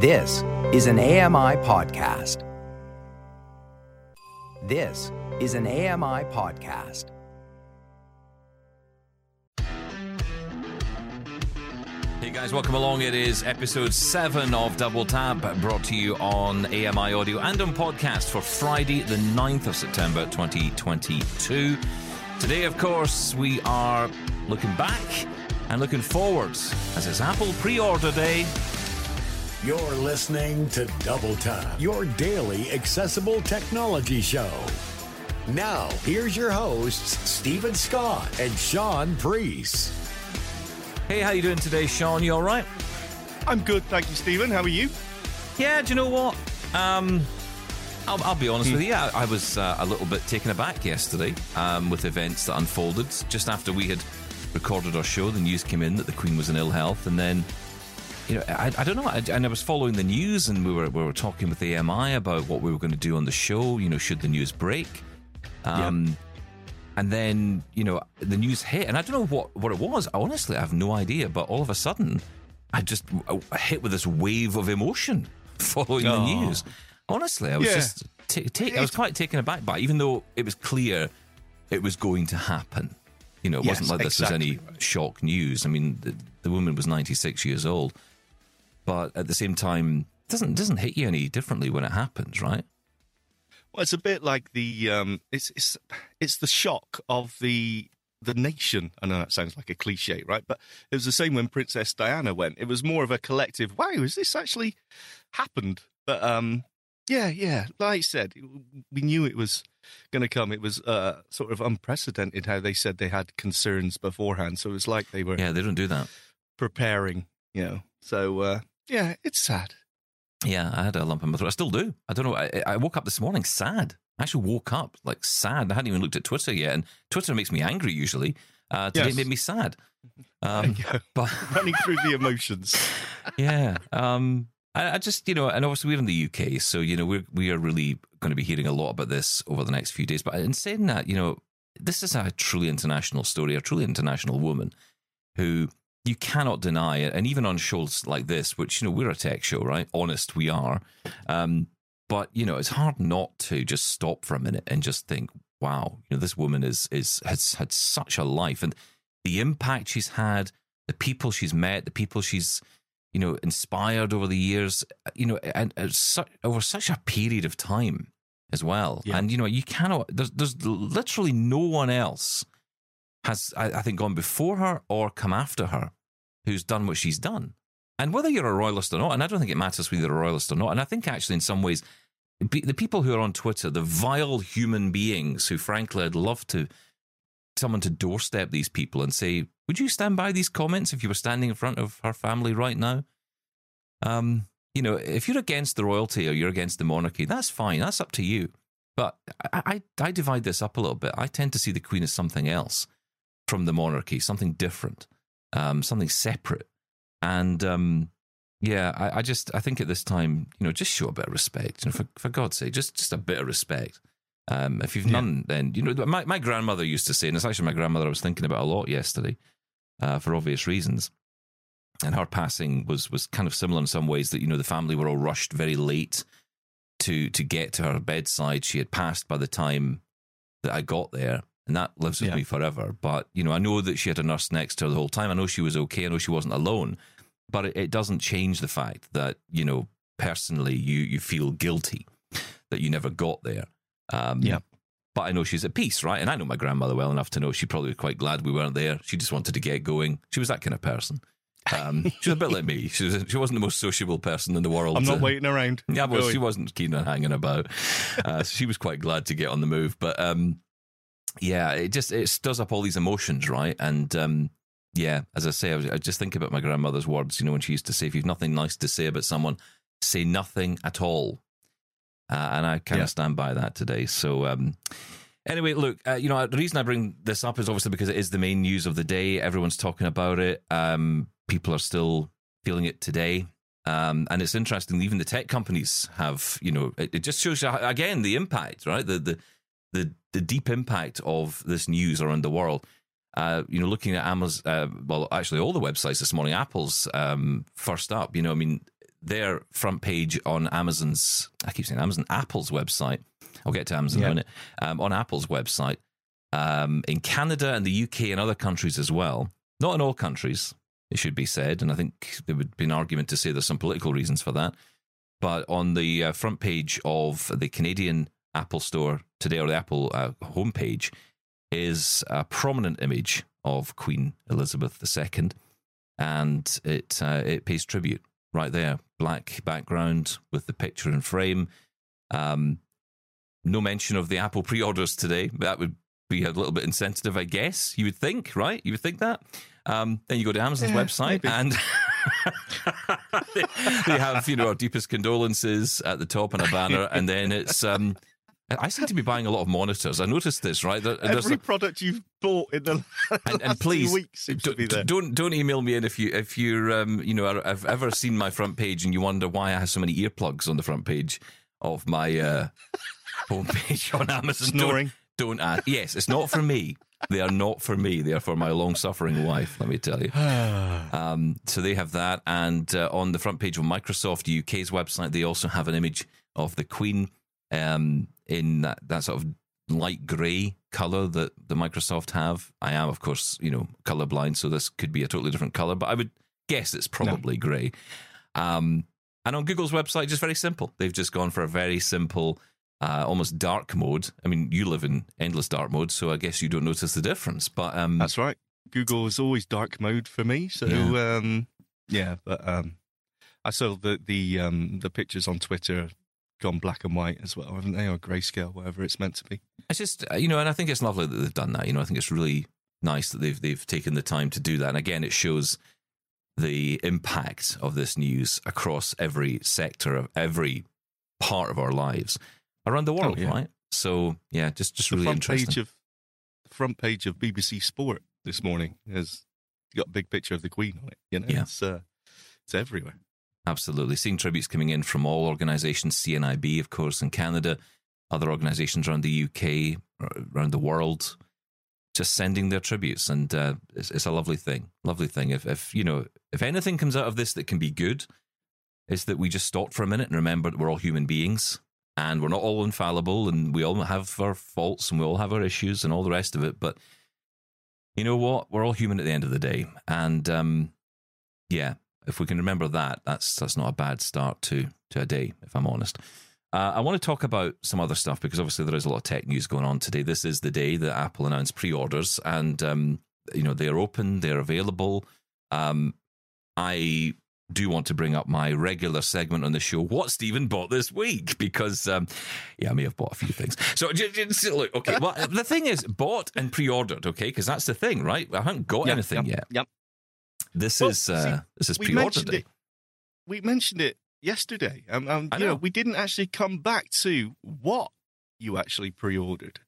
This is an AMI podcast. This is an AMI podcast. Hey guys, welcome along. It is episode 7 of Double Tap, brought to you on AMI Audio and on podcast for Friday, the 9th of September 2022. Today, of course, we are looking back and looking forwards as it's Apple pre order day. You're listening to Double Tap, your daily accessible technology show. Now, here's your hosts, Stephen Scott and Shaun Preece. Hey, how you doing today, Sean? You all right? I'm good, thank you, Stephen. How are you? Yeah, do you know what? Um, I'll, I'll be honest with you. I, I was uh, a little bit taken aback yesterday um, with events that unfolded just after we had recorded our show. The news came in that the Queen was in ill health, and then you know, I, I don't know. I, and I was following the news, and we were we were talking with AMI about what we were going to do on the show. You know, should the news break? Um, And then you know the news hit, and I don't know what what it was. Honestly, I have no idea. But all of a sudden, I just uh, hit with this wave of emotion following the Oh. news. Honestly, I was Yeah. just ta ta- I was quite taken aback by, it, even though it was clear it was going to happen. You know, it wasn't like this was any right. shock news. I mean, the, the woman was 96 years old, but at the same time, it doesn't doesn't hit you any differently when it happens, right? Well, it's a bit like the um, it's it's it's the shock of the the nation. I know that sounds like a cliche, right? But it was the same when Princess Diana went. It was more of a collective. Wow, has this actually happened? But um, yeah, yeah. Like I said, we knew it was going to come. It was uh, sort of unprecedented how they said they had concerns beforehand. So it was like they were Yeah, they don't do that. preparing. You know. So uh, yeah, it's sad. Yeah, I had a lump in my throat. I still do. I don't know. I, I woke up this morning sad. I actually woke up like sad. I hadn't even looked at Twitter yet, and Twitter makes me angry usually. Uh, today Yes. it made me sad. Um, There you go. but Running through the emotions. yeah. Um, I, I just, you know, and obviously we're in the UK, so you know we're we are really going to be hearing a lot about this over the next few days. But in saying that, you know, this is a truly international story, a truly international woman who you cannot deny it, and even on shows like this, which you know we're a tech show, right? Honest, we are. Um, but you know, it's hard not to just stop for a minute and just think, wow, you know, this woman is is has had such a life, and the impact she's had, the people she's met, the people she's you know inspired over the years, you know, and, and over such a period of time as well. Yeah. And you know, you cannot. There's there's literally no one else has I, I think gone before her or come after her who's done what she's done. And whether you're a royalist or not, and I don't think it matters whether you're a royalist or not. And I think actually, in some ways, the people who are on Twitter, the vile human beings who, frankly, I'd love to someone to doorstep these people and say, "Would you stand by these comments if you were standing in front of her family right now?" Um, you know, if you're against the royalty or you're against the monarchy, that's fine. That's up to you. But I, I, I divide this up a little bit. I tend to see the Queen as something else from the monarchy, something different, um, something separate. And um, yeah, I, I just I think at this time, you know, just show a bit of respect. You know, for for God's sake, just just a bit of respect. Um, if you've Yeah. none, then you know, my my grandmother used to say, and it's actually my grandmother I was thinking about a lot yesterday, uh, for obvious reasons. And her passing was was kind of similar in some ways that you know the family were all rushed very late to to get to her bedside. She had passed by the time that I got there, and that lives with Yeah. me forever. But you know, I know that she had a nurse next to her the whole time. I know she was okay. I know she wasn't alone. But it, it doesn't change the fact that you know personally you you feel guilty that you never got there. Um, Yeah. But I know she's at peace, right? And I know my grandmother well enough to know she probably was quite glad we weren't there. She just wanted to get going. She was that kind of person. Um, she was a bit like me. She was, she wasn't the most sociable person in the world. I'm not to- waiting around. yeah, well, she wasn't keen on hanging about. Uh, so she was quite glad to get on the move. But um, yeah, it just it stirs up all these emotions, right? And um, yeah, as I say, I, was, I just think about my grandmother's words. You know, when she used to say, "If you've nothing nice to say about someone, say nothing at all." Uh, and I kind Yeah. of stand by that today. So. Um, Anyway, look, uh, you know, the reason I bring this up is obviously because it is the main news of the day. Everyone's talking about it. Um, people are still feeling it today. Um, and it's interesting, even the tech companies have, you know, it, it just shows you, again the impact, right? The, the, the, the deep impact of this news around the world. Uh, you know, looking at Amazon, uh, well, actually, all the websites this morning, Apple's um, first up, you know, I mean, their front page on Amazon's, I keep saying Amazon, Apple's website. I'll get to Amazon in a minute. Um, on Apple's website, um, in Canada and the UK and other countries as well. Not in all countries, it should be said. And I think there would be an argument to say there's some political reasons for that. But on the uh, front page of the Canadian Apple Store today, or the Apple uh, homepage, is a prominent image of Queen Elizabeth II, and it uh, it pays tribute right there, black background with the picture in frame. Um, no mention of the Apple pre-orders today. That would be a little bit insensitive, I guess. You would think, right? You would think that. Um, then you go to Amazon's Yeah, website maybe. and they, they have, you know, our deepest condolences at the top and a banner, and then it's. Um, I seem to be buying a lot of monitors. I noticed this, right? There- Every a- product you've bought in the and, last and please two weeks seems to don't, be there. don't don't email me in if you if you're um you know are- have ever seen my front page and you wonder why I have so many earplugs on the front page of my uh homepage on Amazon. Don't- Snoring. Don't, ask. Yes, it's not for me. They are not for me. They are for my long suffering wife. Let me tell you. Um, so they have that, and uh, on the front page of Microsoft UK's website, they also have an image of the Queen um, in that, that sort of light grey color that the Microsoft have. I am, of course, you know, colorblind, so this could be a totally different color, but I would guess it's probably grey. Um, and on Google's website, just very simple. They've just gone for a very simple, uh, almost dark mode. I mean, you live in endless dark mode, so I guess you don't notice the difference. But um, That's right. Google is always dark mode for me. So Yeah. um, yeah, but um, I saw the the um, the pictures on Twitter gone black and white as well, haven't they? Or grayscale, whatever it's meant to be. It's just uh, you know, and I think it's lovely that they've done that. You know, I think it's really nice that they've they've taken the time to do that. And again, it shows the impact of this news across every sector of every part of our lives around the world, Oh, yeah. right? So yeah, just just the really front interesting. page of the front page of BBC Sport this morning has got a big picture of the Queen on it. You know, Yeah. it's uh, it's everywhere. Absolutely. Seeing tributes coming in from all organisations, CNIB, of course, in Canada, other organisations around the UK, around the world, just sending their tributes. And uh, it's, it's a lovely thing. Lovely thing. If, if, you know, if anything comes out of this that can be good, is that we just stop for a minute and remember that we're all human beings and we're not all infallible and we all have our faults and we all have our issues and all the rest of it. But you know what? We're all human at the end of the day. And um, yeah, if we can remember that, that's that's not a bad start to to a day, if I'm honest. Uh, I want to talk about some other stuff because obviously there is a lot of tech news going on today. This is the day that Apple announced pre-orders, and um, you know they are open, they're available. Um, I do want to bring up my regular segment on the show, what Stephen bought this week, because um, yeah, I may have bought a few things. So look, okay, well the thing is, bought and pre-ordered, okay, because that's the thing, right? I haven't got Yep, anything yep, yet. Yep. This Well, is uh, see, this is we pre-order mentioned day. it. We mentioned it yesterday. Um, um, I you know. know. we didn't actually come back to what you actually pre-ordered.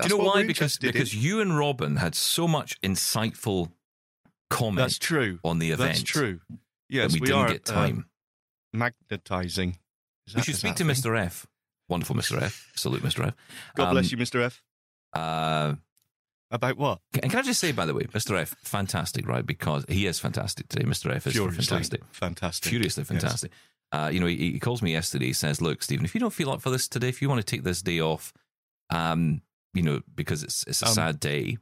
Do you know why? we're Because in. because you and Robin had so much insightful comment that's true. on the event. That's true. that Yes, we, we, didn't are get uh, time. magnetizing. Is we should speak to thing? Mr. F. Wonderful Mr. F. Salute Mr. F. God Um, bless you, Mr. F. Uh, About what? and can I just say, by the way, Mr. F, fantastic, right? Because he is fantastic today. Mr. F is Furiously fantastic. Fantastic. Furiously Yes. fantastic. Uh, you know, he, he calls me yesterday. He says, "Look, Stephen, if you don't feel up for this today, if you want to take this day off, um, you know, because it's it's a Um, sad day,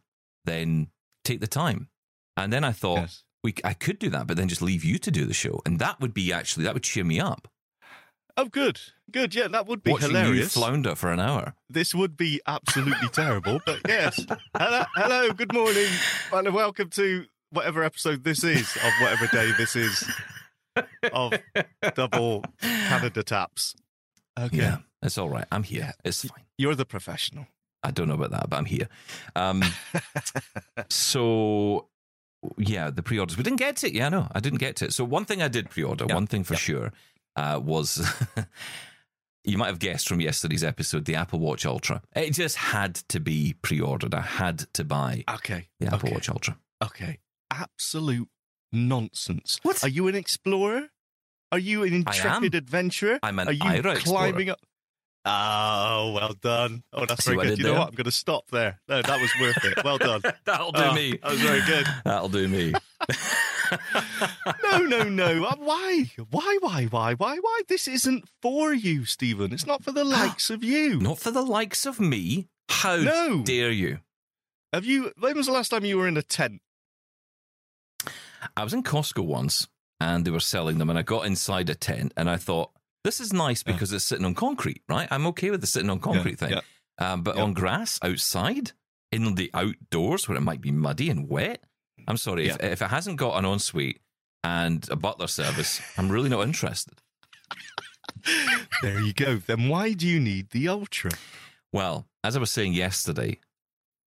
then take the time." And then I thought, Yes. we I could do that, but then just leave you to do the show, and that would be actually that would cheer me up. Oh, good. Good. Yeah, that would be Watching you hilarious. flounder for an hour. this would be absolutely terrible, but yes. Hello, hello, good morning, and welcome to whatever episode this is of whatever day this is of double Canada taps. Okay, Yeah, it's all right. I'm here. It's fine. you're the professional. I don't know about that, but I'm here. Um, so yeah, the pre-orders. We didn't get to it. Yeah, no, I didn't get to it. So one thing I did pre-order, Yeah. one thing for Yeah. sure, uh, was you might have guessed from yesterday's episode, the Apple Watch Ultra. It just had to be pre-ordered. I had to buy Okay, the Apple okay. Watch Ultra. Okay, absolute nonsense. What? Are you an explorer? Are you an intrepid adventurer? I'm an Are you Ira explorer. climbing up? Oh, well done. Oh, that's See very good. You know there? what? I'm going to stop there. No, that was worth it. Well done. That'll do Oh, me. That was very good. That'll do me. no, no, no. Uh, Why? Why, why, why, why, why? This isn't for you, Stephen. It's not for the likes of you. Not for the likes of me. How No. dare you? Have you? When was the last time you were in a tent? I was in Costco once and they were selling them, and I got inside a tent and I thought, this is nice Yeah. because it's sitting on concrete, right? I'm okay with the sitting on concrete thing. yeah. Um, but Yeah. on grass outside, in the outdoors where it might be muddy and wet, I'm sorry, if, if it hasn't got an ensuite and a butler service, I'm really not interested. There you go. Then why do you need the Ultra? Well, as I was saying yesterday,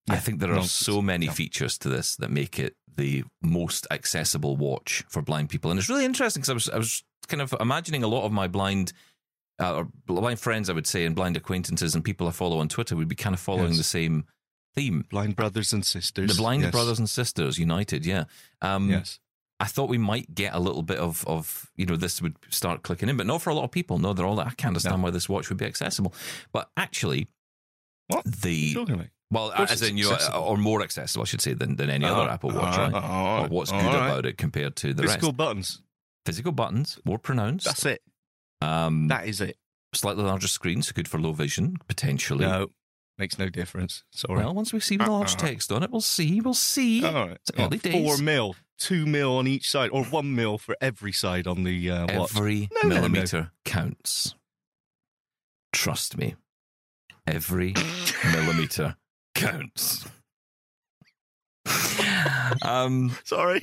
I think there are so many Yeah. features to this that make it the most accessible watch for blind people, and it's really interesting because I was I was kind of imagining a lot of my blind. Uh, or blind friends, I would say, and blind acquaintances and people I follow on Twitter would be kind of following Yes. the same theme. Blind brothers and sisters. The blind Yes. brothers and sisters united, yeah. Um, Yes. I thought we might get a little bit of, of you know, this would start clicking in, but not for a lot of people. No, they're all like, I can't understand why this watch would be accessible. But actually, What? the well, as in you or more accessible, I should say, than, than any other Oh, Apple Watch, all right? Or what's good right. about it compared to the Physical rest? buttons. Physical buttons, more pronounced. That's it. um, That is it. slightly larger screen, so good for low vision potentially. No, makes no difference. Sorry. Well, once we see the large Uh-uh. text on it, we'll see. We'll see. All right. It's early Yeah, days. Four mil, two mil on each side, or one mil for every side on the uh, watch. Every No, no, no. millimeter counts. Trust me. Every millimeter counts. um, Sorry.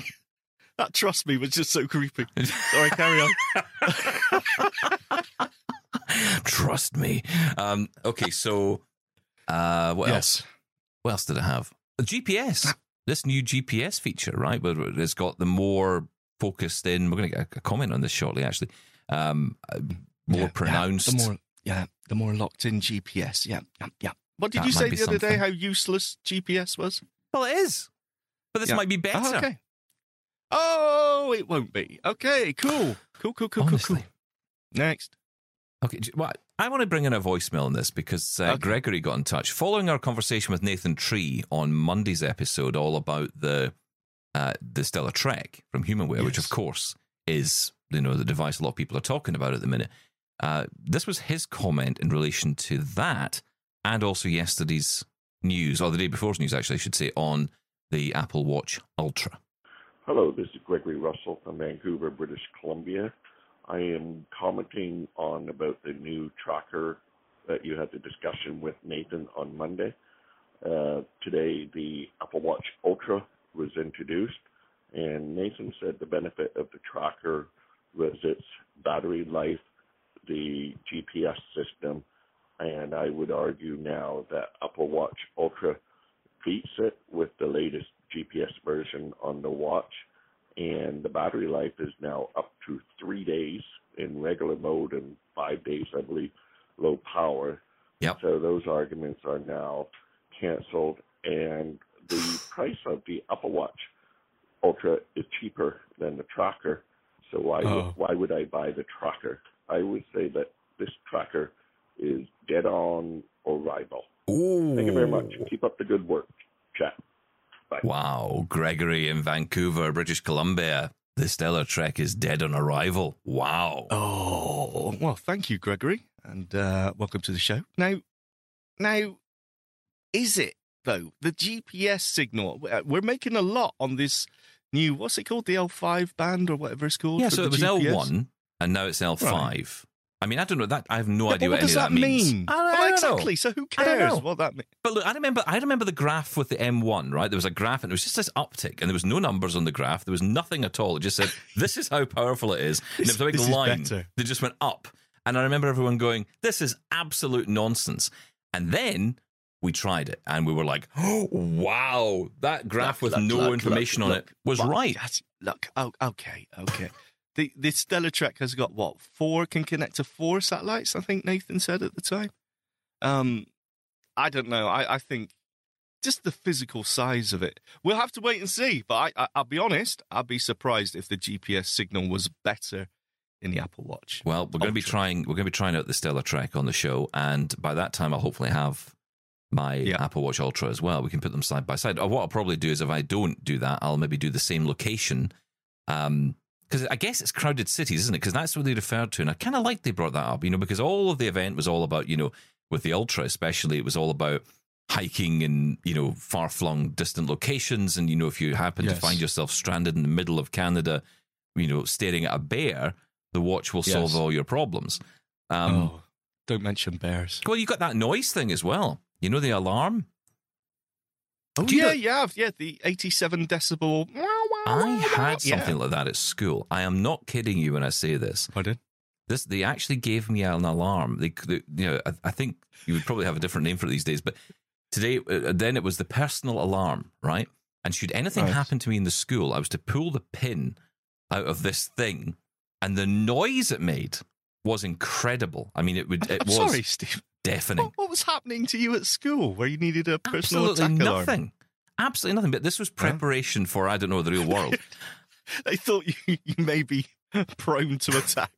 That trust me was just so creepy. Sorry, carry on. trust me. Um, okay, so uh, what else? What else did it have? The GPS. This new GPS feature, right? Where it's got the more focused in. We're going to get a comment on this shortly, actually. Um, uh, more Yeah, pronounced. Yeah, the more, yeah, the more locked in GPS. Yeah, yeah, yeah. What did That you say the other day? How useless GPS was? well, it is. But this Yeah. might be better. Oh, okay. Oh, it won't be. Okay, cool, cool, cool, cool, cool, Honestly. cool. Next. Okay, well, I want to bring in a voicemail on this because uh, Okay. Gregory got in touch following our conversation with Nathan Tree on Monday's episode, all about the uh, the Stellar Trek from Humanware, which of course is you know the device a lot of people are talking about at the minute. Uh, this was his comment in relation to that, and also yesterday's news, or the day before's news, actually, I should say, on the Apple Watch Ultra. Hello, this is Gregory Russell from Vancouver, British Columbia. I am commenting on about the new tracker that you had the discussion with Nathan on Monday. Uh, today, the Apple Watch Ultra was introduced, and Nathan said the benefit of the tracker was its battery life, the GPS system, and I would argue now that Apple Watch Ultra beats it with the latest GPS version on the watch, and the battery life is now up to three days in regular mode and five days, I believe, low power. Yep. So those arguments are now canceled, and the price of the Apple Watch Ultra is cheaper than the tracker. So why Oh. would, why would I buy the tracker? I would say that this tracker is dead on arrival. Oh, Thank you very much. Keep up the good work. Chat. Bye. Wow, Gregory in Vancouver, British Columbia. The Stellar Trek is dead on arrival. Wow. Oh, well, thank you, Gregory, and uh, welcome to the show. Now, now, is it though the GPS signal? uh, We're making a lot on this new. What's it called? The L5 band or whatever it's called. Yeah, so it was GPS? L1 and now it's L5. I mean, I don't know that. I have no Yeah, idea what, what does any of that that means. mean? I don't, I Well, don't know. exactly. So who cares what that means? But look, I remember I remember the graph with the M1, right? There was a graph and it was just this uptick and there was no numbers on the graph. There was nothing at all. It just said, this is how powerful it is. And This- there was a big line that just went up. And I remember everyone going, this is absolute nonsense. And then we tried it and we were like, oh, wow, that graph Look, with look, no look, information on it was right. Look, oh, okay, okay. The the Stellar Trek has got what four can connect to four satellites. I think Nathan said at the time. Um, I don't know. I, I think just the physical size of it. We'll have to wait and see. But I, I, I'll be honest. I'd be surprised if the GPS signal was better in the Apple Watch. Well, we're going to be trying. We're going to be trying out the Stellar Trek on the show, and by that time, I'll hopefully have my Yeah. Apple Watch Ultra as well. We can put them side by side. Or what I'll probably do is, if I don't do that, I'll maybe do the same location Um, because I guess it's crowded cities, isn't it? Because that's what they referred to, and I kind of like they brought that up, you know, because all of the event was all about, you know, with the ultra especially, it was all about hiking and you know far flung, distant locations, and you know if you happen Yes. to find yourself stranded in the middle of Canada, you know, staring at a bear, the watch will solve all your problems. Um, oh, don't mention bears. Well, you got that noise thing as well. You know the alarm. Oh yeah, know- yeah, yeah. The eighty-seven decibel. I had Yeah. something like that at school. I am not kidding you when I say this. Pardon? This they actually gave me an alarm. They, they you know, I, I think you would probably have a different name for it these days, but today, uh, then it was the personal alarm, right? And should anything Right. happen to me in the school, I was to pull the pin out of this thing, and the noise it made was incredible. I mean, it would it I'm was sorry, Steve. deafening. What, what was happening to you at school where you needed a personal Absolutely attack alarm? nothing. Absolutely nothing. But this was preparation for I don't know the real world. They thought you, you may be prone to attack.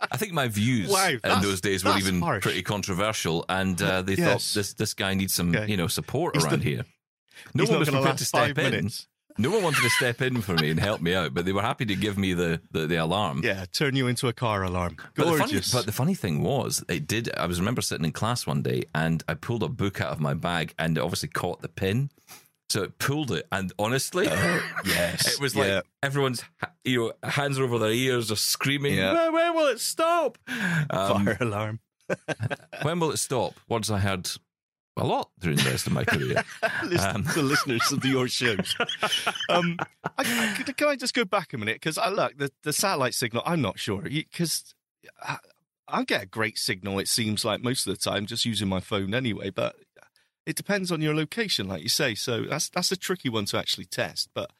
I think my views Wow, in those days were even harsh. pretty controversial, and uh, they Yes. thought this this guy needs some Okay. you know support He's around the- here. No one was prepared to step in. minutes. No one wanted to step in for me and help me out, but they were happy to give me the the, the alarm. Yeah, turn you into a car alarm. But the, funny, Gorgeous. but the funny thing was, it did. I was remember sitting in class one day, and I pulled a book out of my bag, and it obviously caught the pin, so it pulled it. And honestly, yes, it was like yeah. everyone's you know hands are over their ears, just screaming. Yeah. When, when will it stop? Um, fire alarm. when will it stop? Once I heard a lot during the rest of my career. Listen Um, to listeners of your shows. Um, I, I, can I just go back a minute? Because I look the, the satellite signal. I'm not sure because I, I get a great signal. It seems like most of the time, just using my phone anyway. But it depends on your location, like you say. So that's that's a tricky one to actually test. But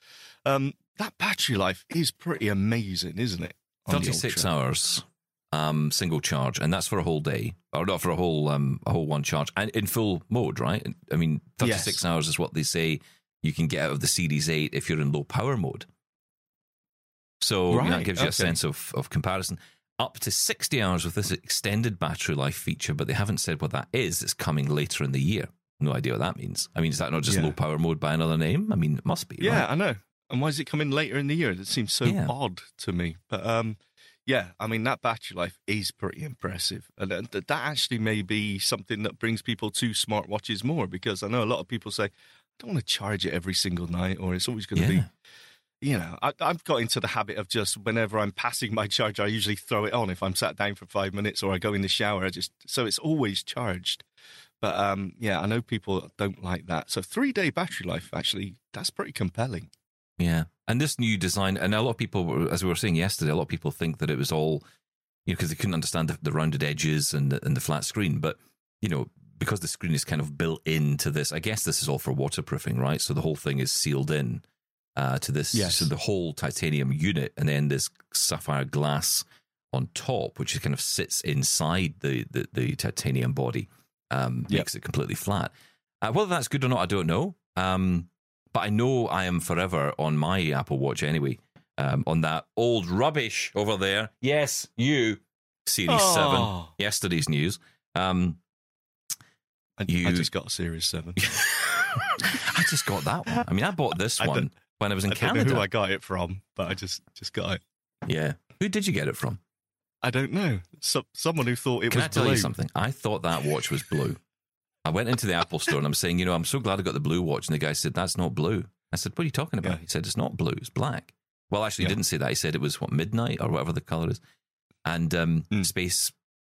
um, that battery life is pretty amazing, isn't it? the 36 hours um single charge and that's for a whole day or not for a whole um a whole one charge and in full mode right i mean 36 Yes. hours is what they say you can get out of the series 8 if you're in low power mode so you know, that Right, gives you a sense of of comparison up to 60 hours with this extended battery life feature but they haven't said what that is it's coming later in the year no idea what that means i mean is that not just Yeah. low power mode by another name i mean it must be Yeah, right? I know. And why is it coming later in the year? It seems so Yeah. odd to me. But um, yeah, I mean that battery life is pretty impressive, and th- that actually may be something that brings people to smartwatches more because I know a lot of people say, "I don't want to charge it every single night," or it's always going to Yeah. be. You know, I, I've got into the habit of just whenever I'm passing my charger, I usually throw it on if I'm sat down for five minutes or I go in the shower. I just so it's always charged. But um, yeah, I know people don't like that. So three day battery life actually that's pretty compelling. Yeah. And this new design, and a lot of people, as we were saying yesterday, a lot of people think that it was all, you know, because they couldn't understand the, the rounded edges and the, and the flat screen. But, you know, because the screen is kind of built into this, I guess this is all for waterproofing, right? So the whole thing is sealed in uh, to this, Yes. so the whole titanium unit, and then this sapphire glass on top, which kind of sits inside the, the, the titanium body, um, Yep. makes it completely flat. Uh, whether that's good or not, I don't know. Um, but I know I am forever on my Apple Watch anyway. Um, on that old rubbish over there. Yes, you, Series Seven. Oh. Yesterday's news. Um, I, You- I just got a Series Seven. I just got that one. I mean, I bought this I one when I was in I don't Canada. know who I got it from, but I just just got it. yeah, who did you get it from? I don't know. So, someone who thought it Can was I tell blue. you something? I thought that watch was blue. I went into the Apple store and I'm saying, you know, I'm so glad I got the blue watch. And the guy said, that's not blue. I said, what are you talking about? Yeah. He said, it's not blue, it's black. Well, actually, he didn't say that. He said it was what, midnight or whatever the color is. And um, Mm. space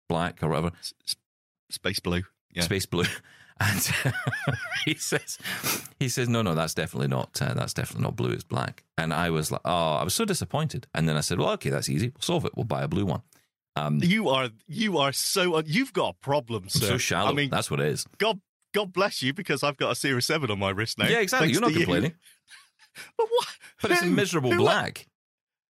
black or whatever, s- Space blue. Yeah. space blue. And he says, he says, no, no, that's definitely not, uh, that's definitely not blue. It's black. And I was like, oh, I was so disappointed. And then I said, well, okay, that's easy. We'll solve it. We'll buy a blue one. Um, You are you are so you've got a problem, sir. so shallow. I mean, that's what it is. God God bless you because I've got a Series Seven on my wrist now. yeah, exactly. You're not to you. complaining. But what? But it's a miserable who- black.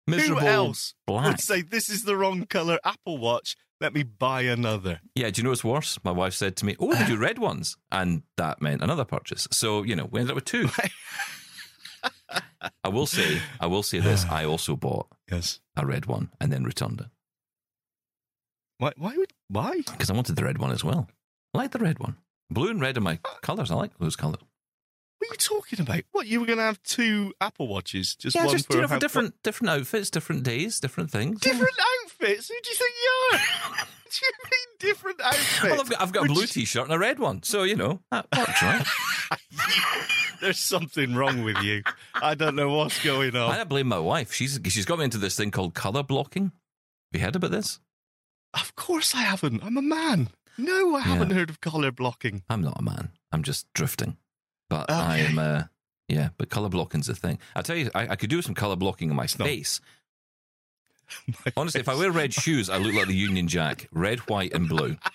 Miserable Who else black. would say this is the wrong color Apple Watch? Let me buy another. Yeah, do you know what's worse? My wife said to me, "Oh, they do red ones," and that meant another purchase. So you know, we ended up with two. I will say, I will say this: I also bought Yes. a red one and then returned it Why? Why would? Why? because I wanted the red one as well. I like the red one. Blue and red are my colours. I like those colours. What are you talking about? What you were going to have two Apple Watches, just Yeah, one just for, you know, for different different outfits, different days, different things. different outfits. Who do you think you are? what do you mean different outfits? Well, I've got, I've got a blue Which- T-shirt and a red one, so you know that works, right? There's something wrong with you. I don't know what's going on. I don't blame my wife. She's she's got me into this thing called color blocking. Have you heard about this? Of course I haven't. I'm a man. No, I haven't heard of color blocking. I'm not a man. I'm just drifting. But Okay. I am, uh, yeah, but color blocking's a thing. I tell you, I, I could do some color blocking on my No. face. Honestly, if I wear red shoes, I look like the Union Jack red, white, and blue.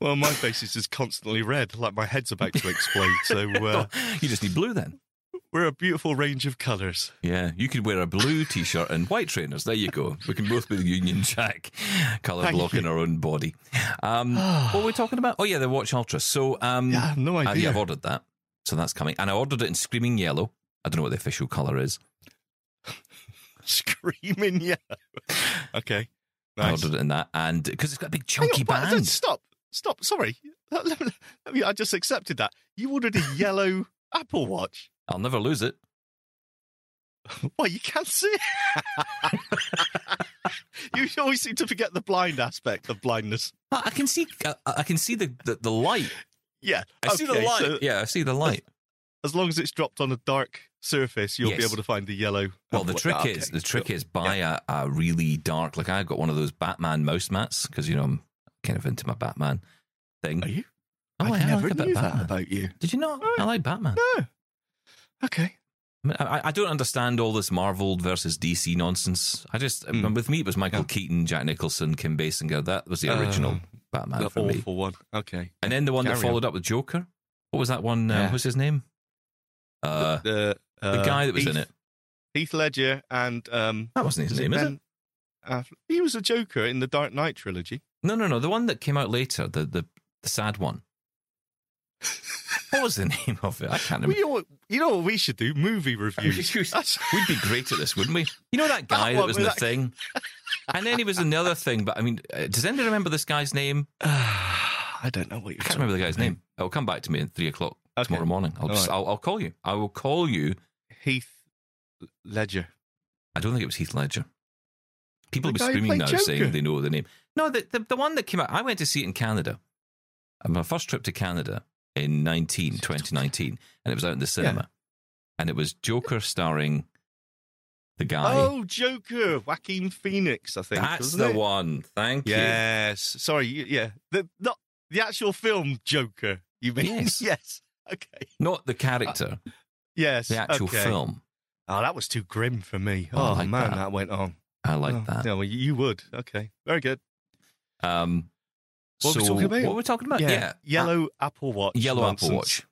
Well, my face is just constantly red, like my head's about to explode. So uh, you just need blue then. We're a beautiful range of colours. Yeah, you could wear a blue t shirt and white trainers. There you go. We can both be the Union Jack, color Thank blocking you. our own body. Um, what were we talking about? Oh, yeah, the Watch Ultra. So, um, Yeah, no uh, idea. yeah, I've ordered that. So that's coming. And I ordered it in Screaming Yellow. I don't know what the official color is. Screaming yellow. Okay. I ordered it in that. And because it's got a big on, chunky what? band. Stop. Stop. Sorry. I just accepted that. You ordered a yellow Apple Watch. I'll never lose it. Well, you can't see you always seem to forget the blind aspect of blindness. I can see. I, I can see the, the, the light. Yeah. I see the light. so yeah, I see the light. as long as it's dropped on a dark surface, you'll be able to find the yellow. Well, the trick Ah, is the trick is buy a, a really dark. Like I got one of those Batman mouse mats because you know I'm kind of into my Batman thing. Are you? Oh, I yeah, never like knew that about you. Did you not? I like Batman. No. Okay. I, mean, I, I don't understand all this Marvel versus DC nonsense. I just Hmm. with me it was Michael Yeah. Keaton, Jack Nicholson, Kim Basinger. That was the original Uh, Batman the for me. awful one. Okay. And then the one that Carry on. followed up with Joker. What was that one? Uh, Yeah. What's his name? Uh, the the uh, guy that was Heath, in it. Heath Ledger and um, That wasn't his was name, is it? Ben He was a Joker in the Dark Knight trilogy. No, no, no. The one that came out later, the the, the sad one. What was the name of it? I can't remember. you, know what, you know what we should do? Movie reviews. We'd be great at this, wouldn't we? You know that guy That that was in the that- thing, and then he was in the other thing. But I mean, uh, does anybody remember this guy's name? I don't know what you're I can't remember the guy's name. It'll come back to me at three o'clock Okay. tomorrow morning. I'll just, right. I'll, I'll call you. I will call you. Heath Ledger. I don't think it was Heath Ledger. People The will be screaming now, played saying they know the name. No, the, the the one that came out. I went to see it in Canada. My first trip to Canada in 19, 2019, and it was out in the cinema, and it was Joker starring the guy. Oh, Joker, Joaquin Phoenix. I think That's the it? one. Thank you. Yes. Sorry. Yeah. The not the actual film Joker. You mean? Yes. yes. Okay. Not the character, Yes. the actual okay. film. Oh, that was too grim for me. Oh, Oh, like man, that. that. went on. I like Oh, that. Yeah, well, you would. Okay. Very good. Um, What so were we talking about? what were we talking about? yeah. Yellow Apple Watch. Yellow nonsense. Apple Watch.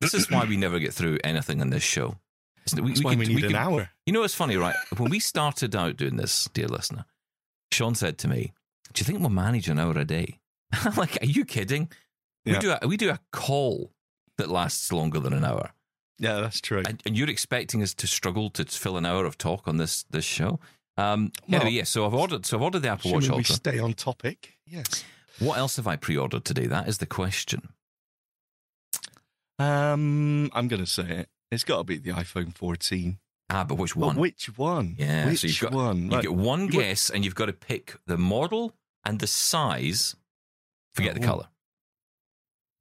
This is why we never get through anything in this show. We, why could- we need an could- hour. You know, it's funny, right? When we started out doing this, dear listener, Sean said to me, "Do you think we'll manage an hour a day?" I'm like, "Are you kidding? We do a, we do a call that lasts longer than an hour, Yeah, that's true. and, and you're expecting us to struggle to fill an hour of talk on this this show." Um, Well, anyway, yeah. So I've ordered. So I've ordered the Apple Watch Assuming we stay on topic. Yes. What else have I pre-ordered today? That is the question. Um, I'm going to say it. It's got to be the iPhone 14. Ah, but which But one? which one? Yeah, Which so you've got- one? You Like, get one you guess, and you've got to pick the model and the size. Forget the Oh. color.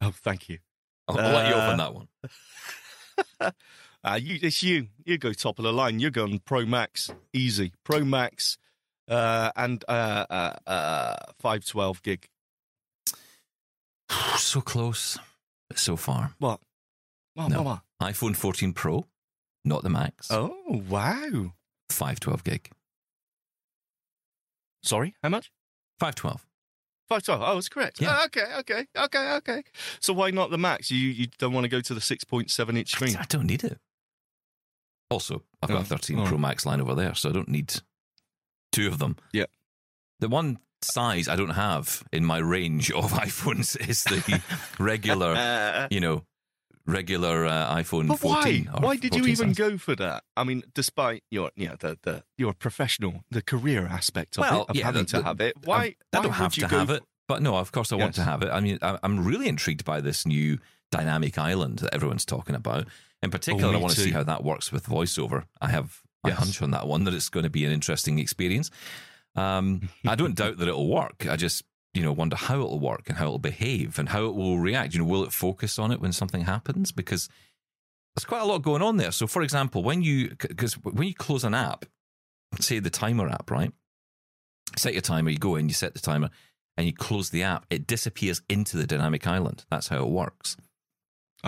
oh, thank you. I'll, I'll let you Uh, open that one. Uh, you, it's you. You go top of the line. You're going Pro Max, easy. Pro Max, uh, and uh, uh, uh, five twelve gig. So close, but so far. What? What? No. what, what? iPhone 14 Pro, not the Max. Oh wow! 512 gig. Sorry, how much? 512. Five twelve. Oh, it's correct. Yeah. Oh, okay, okay, okay, okay. So why not the Max? You you don't want to go to the six point seven inch screen? I don't need it. Also, I've got Oh, a 13 oh. Pro Max line over there, so I don't need two of them. Yeah. The one size I don't have in my range of iPhones is the regular, you know, regular uh, iPhone but 14. why? Why did you even size. go for that? I mean, despite your yeah the the your professional the career aspect of Well, it of yeah, having the- to have it. Why? I why don't have you to have for- it, but no, of course I want to have it. I mean, I- I'm really intrigued by this new dynamic island that everyone's talking about. In particular, Oh, I want to see how that works with voiceover. I have a Yes. hunch on that one that it's going to be an interesting experience. Um, I don't doubt that it'll work. I just, you know, wonder how it'll work and how it'll behave and how it will react. You know, will it focus on it when something happens? Because there's quite a lot going on there. So, for example, when you because when you close an app, say the timer app, right? Set your timer, you go in, you set the timer, and you close the app. It disappears into the dynamic island. That's how it works.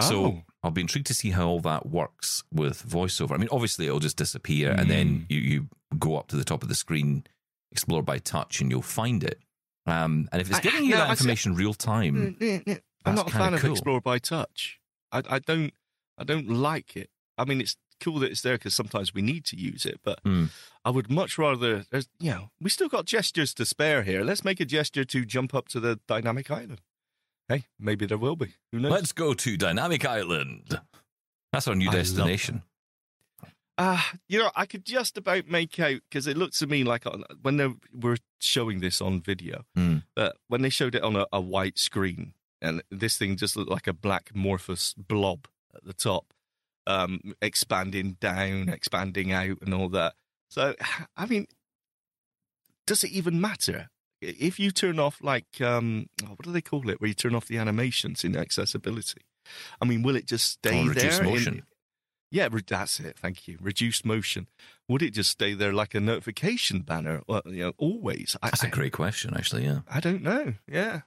So Oh. I'll be intrigued to see how all that works with voiceover. I mean, obviously it'll just disappear, and then Mm. you you go up to the top of the screen, explore by touch, and you'll find it. Um, and if it's I- giving you no, that I see- information real time, Mm, mm, mm. I'm not a fan of cool. Explore by Touch. I, I don't. I don't like it. I mean, it's cool that it's there because sometimes we need to use it, but Hmm. I would much rather. You know, we still got gestures to spare here. Let's make a gesture to jump up to the dynamic island. Hey, maybe there will be. Who knows? let's go to Dynamic Island. That's our new I destination. Ah, you know, I could just about make out because it looks to me like on, when they were showing this on video, Mm. uh, when they showed it on a, a white screen, and this thing just looked like a black amorphous blob at the top, um, expanding down, expanding out, and all that. So, I mean, does it even matter if you turn off like um, oh, what do they call it? Where you turn off the animations in accessibility? I mean, will it just stay there? in- motion. Yeah, that's it. Thank you. Reduced motion. Would it just stay there like a notification banner? Well, you know, always. I, That's a great question, actually. Yeah. I don't know. Yeah.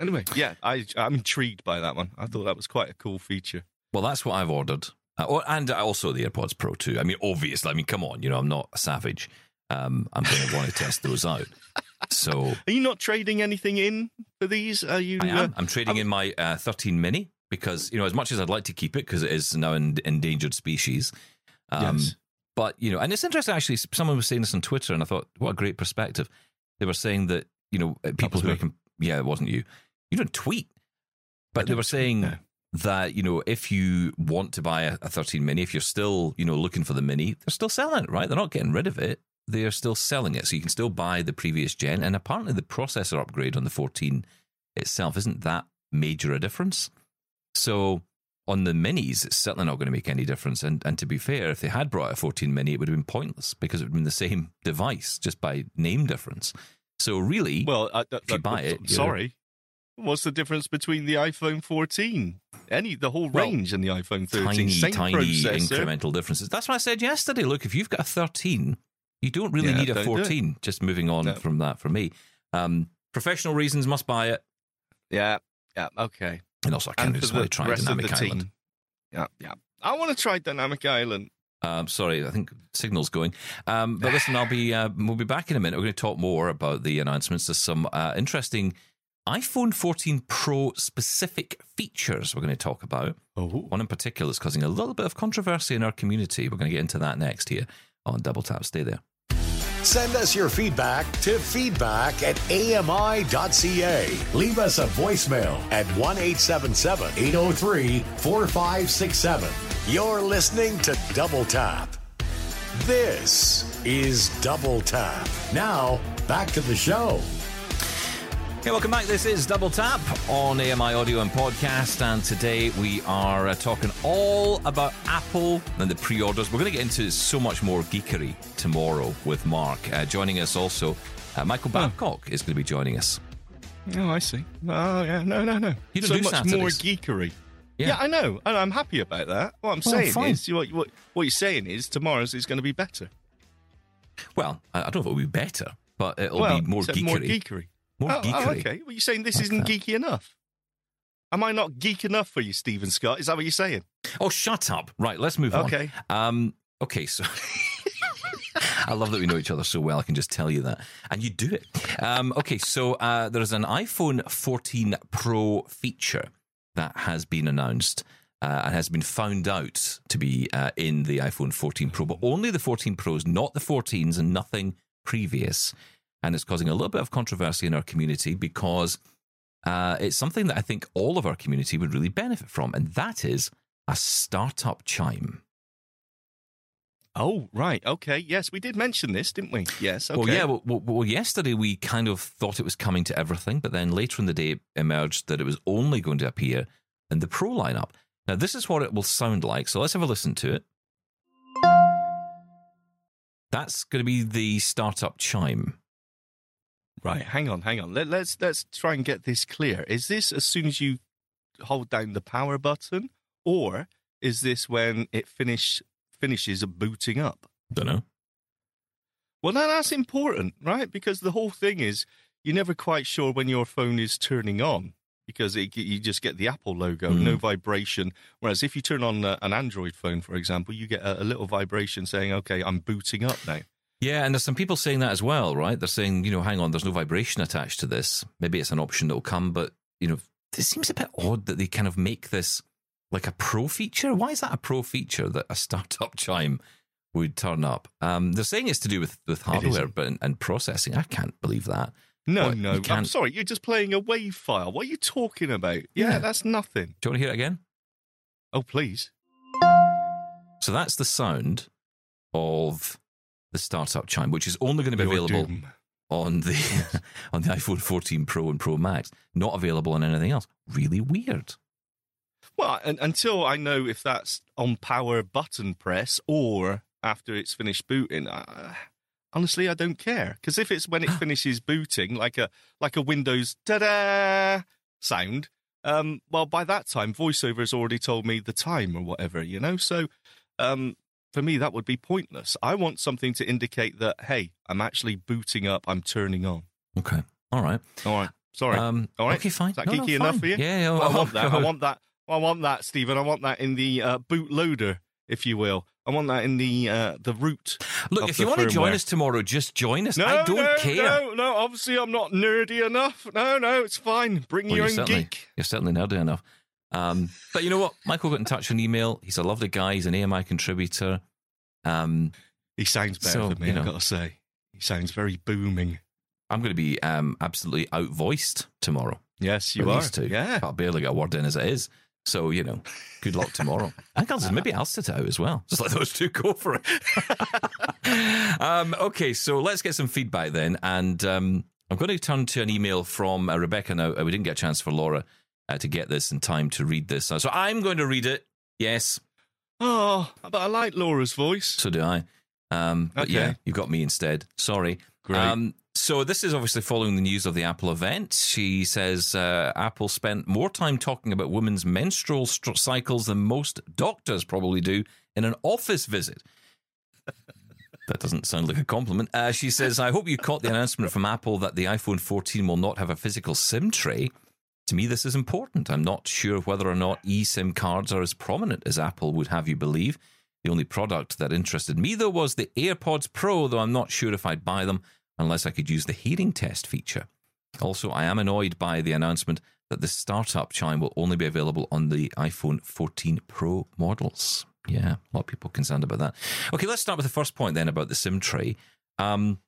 Anyway, yeah, I, I'm intrigued by that one. I thought that was quite a cool feature. Well, that's what I've ordered. Uh, oh, and also the AirPods Pro 2. I mean, obviously, I mean, come on, you know, I'm not a savage. Um, I'm going to want to test those out. So Are you not trading anything in for these? Are you? I uh, am. I'm trading in my uh, 13 Mini because you know, as much as I'd like to keep it because it is now an endangered species. Um, Yes. But you know, and it's interesting actually. Someone was saying this on Twitter, and I thought, what a great perspective. They were saying that you know uh, people who are me. com- yeah, it wasn't you. You don't tweet, but they were saying no. that you know if you want to buy a, a 13 Mini, if you're still you know looking for the Mini, they're still selling it, right? They're not getting rid of it. They are still selling it, so you can still buy the previous gen. And apparently, the processor upgrade on the 14 itself isn't that major a difference. So on the minis, it's certainly not going to make any difference. And and to be fair, if they had brought a 14 mini, it would have been pointless because it would have been the same device just by name difference. So really, Well, I, If you buy it, sorry. What's the difference between the iPhone 14? Any the whole Well, range and the iPhone 13, tiny, same tiny processor. incremental differences. That's what I said yesterday. Look, if you've got a 13, you don't really Yeah, need a don't do 14. Just moving on No. from that for me. Um, professional reasons must buy it. Yeah, yeah, okay. And also, I kind of just want to try Dynamic Island. team. Yeah, yeah. I want to try Dynamic Island. Um, sorry, I think signal's going. Um, but listen, I'll be uh, we'll be back in a minute. We're going to talk more about the announcements. There's some uh, interesting iPhone 14 Pro specific features we're going to talk about. Oh, One in particular is causing a little bit of controversy in our community. We're going to get into that next here on Double Tap. Stay there. Send us your feedback to feedback at ami.ca. Leave us a voicemail at 1 877 803 4567. You're listening to Double Tap. This is Double Tap. Now, back to the show. Hey, welcome back. This is Double Tap on AMI Audio and Podcast, and today we are uh, talking all about Apple and the pre-orders. We're going to get into so much more geekery tomorrow with Mark. Uh, joining us also, uh, Michael Babcock is going to be joining us. oh, I see. Oh, yeah. No, no, no. You so do much more geekery. Yeah. Yeah. I know, and I'm happy about that. What I'm Well, saying fine. is, what, what what you're saying is tomorrow's is going to be better. Well, I I don't know if it'll be better, but it'll well, be more geekery. More geekery. More oh, geekery. oh, okay. Well, you're saying this Like isn't that. geeky enough? Am I not geek enough for you, Stephen Scott? Is that what you're saying? Oh, shut up. Right, let's move on. Okay. Um, okay, so I love that we know each other so well. I can just tell you that. And you do it. Um, okay, so uh, there's an iPhone 14 Pro feature that has been announced uh, and has been found out to be uh, in the iPhone 14 Pro, but only the 14 Pros, not the 14s and nothing previous. And it's causing a little bit of controversy in our community because uh, it's something that I think all of our community would really benefit from, and that is a startup chime. Oh, right. Okay. Yes, we did mention this, didn't we? Yes. Okay. Well, yeah. Well, well, well, yesterday we kind of thought it was coming to everything, but then later in the day it emerged that it was only going to appear in the Pro lineup. Now, this is what it will sound like. So let's have a listen to it. That's going to be the startup chime. Right, hang on, hang on. Let, let's let's try and get this clear. Is this as soon as you hold down the power button, or is this when it finish finishes booting up? Don't know. Well, now that's important, right? Because the whole thing is you're never quite sure when your phone is turning on because it, you just get the Apple logo, Mm. no vibration. Whereas if you turn on uh, an Android phone, for example, you get a, a little vibration saying, "Okay, I'm booting up now." Yeah, and there's some people saying that as well, right? They're saying, you know, hang on, there's no vibration attached to this. Maybe it's an option that will come, but, you know, it seems a bit odd that they kind of make this like a pro feature. Why is that a pro feature that a startup chime would turn up? Um, they're saying it's to do with, with hardware but and processing. I can't believe that. No, What, no, I'm sorry. You're just playing a wave file. What are you talking about? Yeah, Yeah. that's nothing. Do you want to hear it again? Oh, please. So that's the sound of the startup chime, which is only going to be Your available doom. on the on the iPhone 14 Pro and Pro Max, not available on anything else. Really weird. Well, un until I know if that's on power button press or after it's finished booting, uh, honestly, I don't care. Because if it's when it finishes booting, like a like a Windows ta-da sound, um, well, by that time, VoiceOver has already told me the time or whatever, you know. So, um, for me, that would be pointless. I want something to indicate that hey, I'm actually booting up, I'm turning on. Okay. All right. All right, sorry. Um, All right. Okay, fine. Is that No, no, geeky enough fine. for you? Yeah, yeah. Well, I want that. I want that. I want that, Steven. I want that in the uh, bootloader, if you will. I want that in the uh, the root. Look, if you want to join us tomorrow, just join us. No, I don't no, care. no, no. Obviously, I'm not nerdy enough. No, no, it's fine. Bring Well, your own geek. You're certainly nerdy enough. Um, but you know what? Michael got in touch on email. He's a lovely guy. He's an AMI contributor. Um, He sounds better So, than me. you I've got to say, he sounds very booming. I'm going to be um, absolutely outvoiced tomorrow. Yes, you are. two. Yeah. I'll barely get a word in as it is. So, you know, good luck tomorrow. I think I'll maybe I'll sit it out as well. Just let those two go for it. um, okay, so let's get some feedback then. And um, I'm going to turn to an email from uh, Rebecca now. Uh, we didn't get a chance for Laura uh, to get this in time to read this. So I'm going to read it. Yes, Oh, but I like Laura's voice. so do I. Um, but Okay. yeah, you got me instead. Sorry. Great. Um, so this is obviously following the news of the Apple event. She says uh, Apple spent more time talking about women's menstrual str- cycles than most doctors probably do in an office visit. That doesn't sound like a compliment. Uh, she says, I hope you caught the announcement from Apple that the iPhone 14 will not have a physical SIM tray. To me, this is important. I'm not sure whether or not eSIM cards are as prominent as Apple would have you believe. The only product that interested me, though, was the AirPods Pro, though I'm not sure if I'd buy them unless I could use the hearing test feature. Also, I am annoyed by the announcement that the startup chime will only be available on the iPhone 14 Pro models. Yeah, a lot of people concerned about that. Okay, let's start with the first point then about the SIM tray. Um,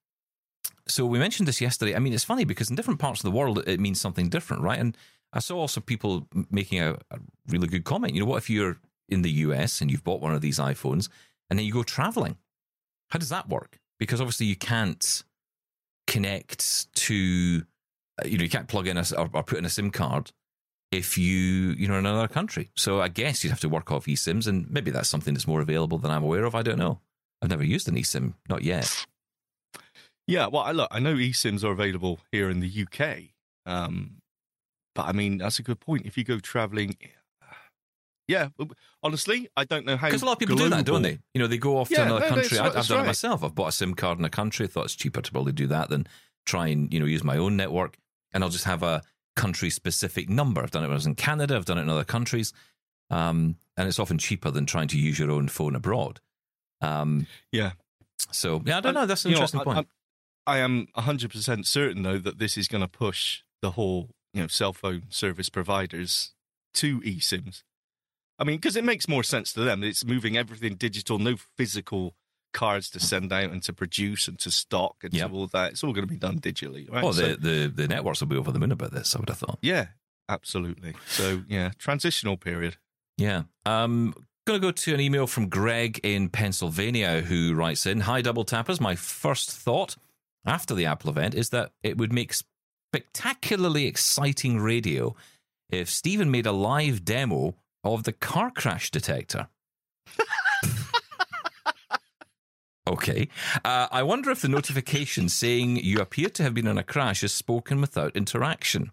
so we mentioned this yesterday. I mean, it's funny because in different parts of the world, it means something different, right? And I saw also people making a, a really good comment. You know, what if you're in the US and you've bought one of these iPhones and then you go traveling? How does that work? Because obviously you can't connect to, uh, you know, you can't plug in a, or, or put in a SIM card if you, you know, in another country. So I guess you'd have to work off eSIMs, and maybe that's something that's more available than I'm aware of. I don't know. I've never used an eSIM, not yet. Yeah, well, I look, I know eSIMs are available here in the UK, um, but I mean that's a good point. If you go traveling, yeah, honestly, I don't know how. Because a lot of people do that, don't they? You know, they go off to Yeah, another no, country. I, right, I've that's done it myself. I've bought a SIM card in a country. I thought it's cheaper to probably do that than try and you know use my own network. And I'll just have a country specific number. I've done it when I was in Canada. I've done it in other countries, um, and it's often cheaper than trying to use your own phone abroad. Um, Yeah, so yeah, I don't know. That's an you know, interesting I- point. I, I am 100% certain, though, that this is going to push the whole, you know, cell phone service providers to eSIMs. I mean, because it makes more sense to them. It's moving everything digital, no physical cards to send out and to produce and to stock and Yep. to all that. It's all going to be done digitally, right? oh, So- the, the the networks will be over the moon about this. I would have thought. yeah, absolutely. So, yeah, transitional period. Yeah. Um, going to go to an email from Greg in Pennsylvania who writes in Hi, Double Tappers. My first thought after the Apple event is that it would make spectacularly exciting radio if Steven made a live demo of the car crash detector. okay. Uh, I wonder if the notification saying you appear to have been in a crash is spoken without interaction.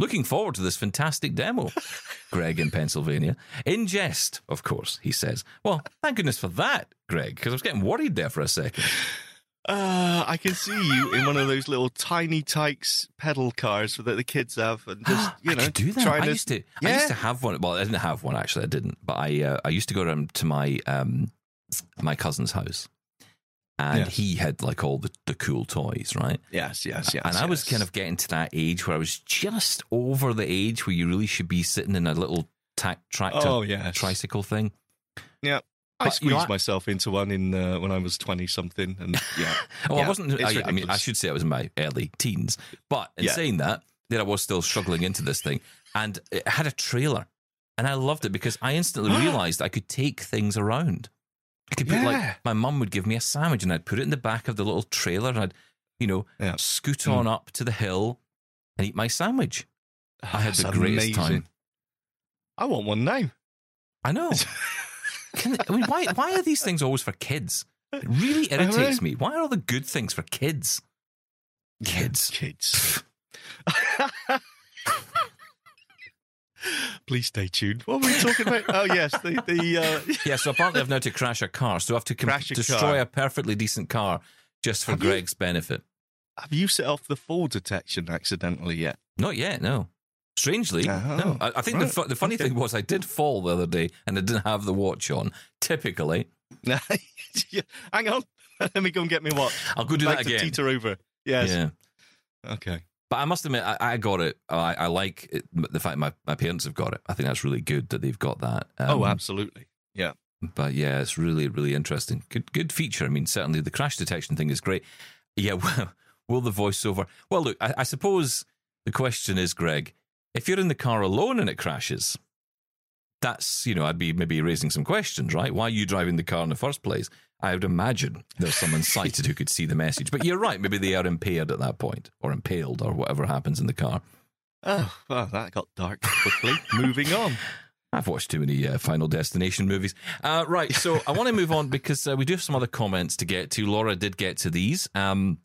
Looking forward to this fantastic demo, Greg in Pennsylvania. In jest, of course, he says. Well, thank goodness for that, Greg, because I was getting worried there for a second. Uh, I can see you in one of those little tiny tykes pedal cars that the kids have, and just you know, I do that. I to- used to. I Yeah. used to have one. Well, I didn't have one actually. I didn't. But I. Uh, I used to go around to my um, my cousin's house, and Yes. he had like all the, the cool toys, right? Yes, yes, yes. and I was kind of getting to that age where I was just over the age where you really should be sitting in a little ta- tractor Oh, yes. tricycle thing. Yeah. I But, you know, squeezed myself into one in uh, when I was twenty something, and yeah, Well, I wasn't. I, I mean, I should say I was in my early teens. But in Yeah. saying that, then I was still struggling into this thing, and it had a trailer, and I loved it because I instantly realised I could take things around. I could put Yeah. like my mum would give me a sandwich, and I'd put it in the back of the little trailer, and I'd, you know, Yeah. scoot Mm. on up to the hill and eat my sandwich. I had the greatest amazing. time. I want one now. I know. Can, I mean, why why are these things always for kids? It really irritates me. Why are all the good things for kids? Kids. Kids. Please stay tuned. What were we talking about? Oh yes, the the uh, Yeah, so apparently I've now to crash a car. So I have to com- a destroy car. a perfectly decent car just for Have you- Greg's benefit. have you set off the fall detection accidentally yet? Not yet, no. Strangely, Oh, no. I, I think the, fu- the funny okay. thing was I did fall the other day and I didn't have the watch on. Typically, Hang on, let me go and get me watch. I'll go do like that to again. teeter over. Yes. Yeah. Okay. But I must admit, I, I got it. I, I like it, the fact my, my parents have got it. I think that's really good that they've got that. oh, Um, absolutely. Yeah. But yeah, it's really, really interesting. Good, good feature. I mean, certainly the crash detection thing is great. Yeah, well, will the voiceover? Well, look, I, I suppose the question is, Greg, if you're in the car alone and it crashes, that's you know, I'd be maybe raising some questions, right? Why are you driving the car in the first place? I would imagine there's someone sighted who could see the message. But you're right, maybe they are impaired at that point, or impaled, or whatever happens in the car. Oh, well, that got dark quickly. Moving on. I've watched too many uh, Final Destination movies. Uh, right, so I want to move on because uh, we do have some other comments to get to. Laura did get to these. Um,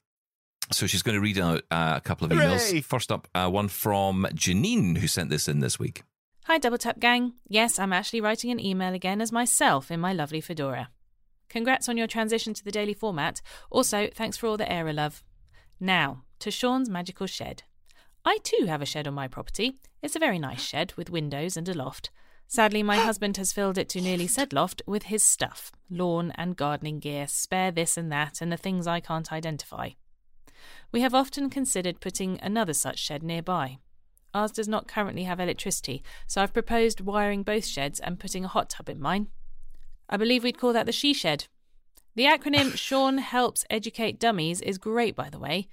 so she's going to read out uh, a couple of emails. Hooray! First up, uh, one from Janine, who sent this in this week. Hi, Double Tap Gang. Yes, I'm actually writing an email again as myself in my lovely fedora. Congrats on your transition to the daily format. Also, thanks for all the Aira love. Now, to Shaun's magical shed. I too have a shed on my property. It's a very nice shed with windows and a loft. Sadly, my husband has filled it to nearly said loft with his stuff lawn and gardening gear, spare this and that, and the things I can't identify. We have often considered putting another such shed nearby. Ours does not currently have electricity, so I've proposed wiring both sheds and putting a hot tub in mine. I believe we'd call that the She Shed. The acronym Shaun Helps Educate Dummies is great, by the way.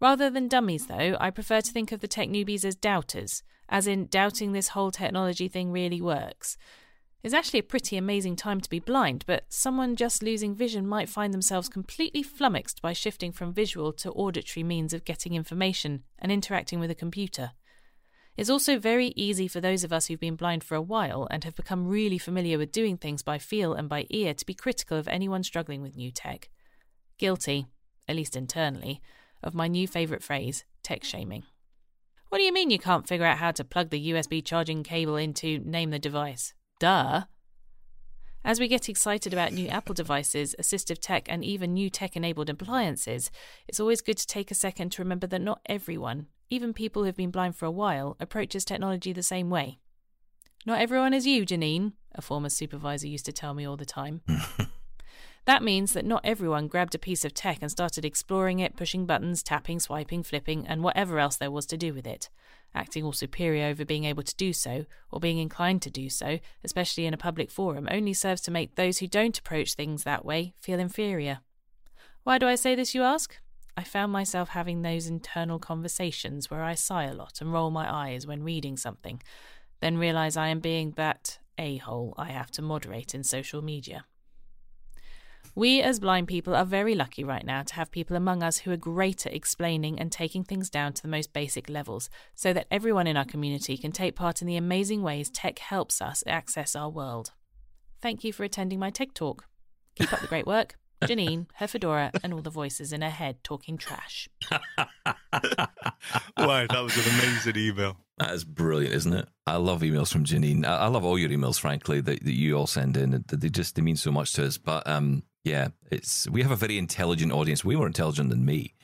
Rather than dummies, though, I prefer to think of the tech newbies as doubters, as in doubting this whole technology thing really works. It's actually a pretty amazing time to be blind, but someone just losing vision might find themselves completely flummoxed by shifting from visual to auditory means of getting information and interacting with a computer. It's also very easy for those of us who've been blind for a while and have become really familiar with doing things by feel and by ear to be critical of anyone struggling with new tech. Guilty, at least internally, of my new favourite phrase, tech shaming. What do you mean you can't figure out how to plug the USB charging cable into name the device? Duh. As we get excited about new Apple devices, assistive tech, and even new tech enabled appliances, it's always good to take a second to remember that not everyone, even people who've been blind for a while, approaches technology the same way. Not everyone is you, Janine, a former supervisor used to tell me all the time. that means that not everyone grabbed a piece of tech and started exploring it, pushing buttons, tapping, swiping, flipping, and whatever else there was to do with it. Acting all superior over being able to do so, or being inclined to do so, especially in a public forum, only serves to make those who don't approach things that way feel inferior. Why do I say this, you ask? I found myself having those internal conversations where I sigh a lot and roll my eyes when reading something, then realise I am being that a hole I have to moderate in social media. We as blind people are very lucky right now to have people among us who are great at explaining and taking things down to the most basic levels so that everyone in our community can take part in the amazing ways tech helps us access our world. Thank you for attending my tech talk. Keep up the great work. Janine, her fedora, and all the voices in her head talking trash. wow, that was an amazing email. That is brilliant, isn't it? I love emails from Janine. I, I love all your emails, frankly, that, that you all send in. They just they mean so much to us. But um, yeah, it's we have a very intelligent audience. Way more intelligent than me.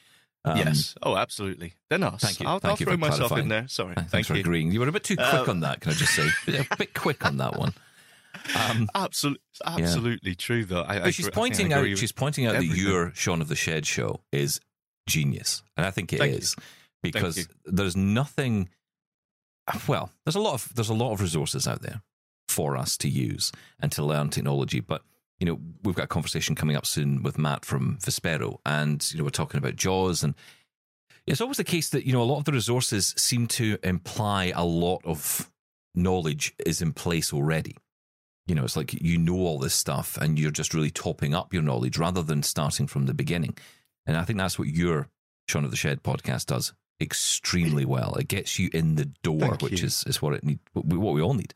Um, yes. Oh, absolutely. Then us. Thank you. I'll, Thank I'll you throw myself clarifying. in there. Sorry. Thanks Thank for you. agreeing. You were a bit too quick Uh, on that. Can I just say? a bit quick on that one. Um, Absolutely, absolutely true. Though I, I she's I think I pointing out. She's pointing out that your Shaun of the Shed show is genius, and I think it is Thank you. because there's nothing. Well, there's a lot of there's a lot of resources out there for us to use and to learn technology, but you know we've got a conversation coming up soon with Matt from Vispero, and you know we're talking about Jaws, and it's always the case that you know a lot of the resources seem to imply a lot of knowledge is in place already. You know, it's like you know all this stuff and you're just really topping up your knowledge rather than starting from the beginning. And I think that's what your Shaun of the Shed podcast does extremely well. It gets you in the door, Thank which you. is, is what it need, what we, what we all need.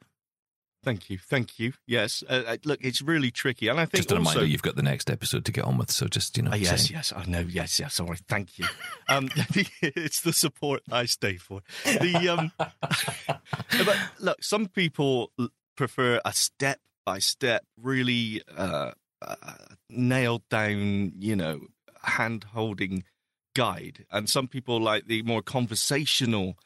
Thank you, thank you. Yes, uh, uh, look, it's really tricky, and I think Just a also, reminder, you've got the next episode to get on with. So just you know, Oh, yes, yes, I know. Yes, yes. Sorry, thank you. Um, it's the support I stay for. The um, but look, some people prefer a step by step, really uh, uh, nailed down, you know, hand holding guide, and some people like the more conversational.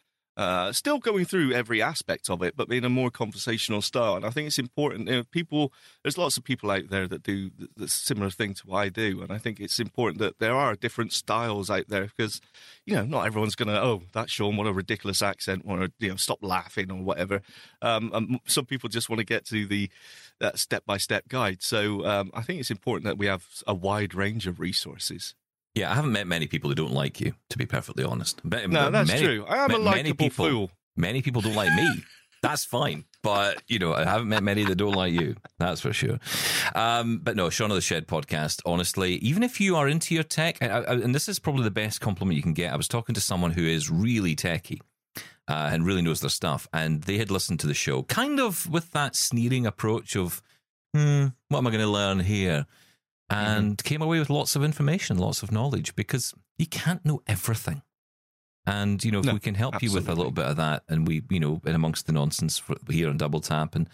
Uh, still going through every aspect of it, but in a more conversational style. And I think it's important. You know, people, there's lots of people out there that do the, the similar thing to what I do, and I think it's important that there are different styles out there because, you know, not everyone's going to. Oh, that's Shaun. What a ridiculous accent. Or you know, stop laughing or whatever. Um, some people just want to get to the that step by step guide. So um, I think it's important that we have a wide range of resources. Yeah. I haven't met many people who don't like you, to be perfectly honest. But- No, that's many- true. I am a likable people- fool. Many people don't like me. That's fine. But, you know, I haven't met many that don't like you. That's for sure. Um, but no, Shaun of the Shed podcast, honestly, even if you are into your tech, and, and this is probably the best compliment you can get. I was talking to someone who is really techie uh, and really knows their stuff, and they had listened to the show kind of with that sneering approach of, hmm, what am I going to learn here? Mm-hmm. And came away with lots of information, lots of knowledge, because you can't know everything. And you know, if No, we can help you with a little bit of that, and we, you know, in amongst the nonsense here on Double Tap, and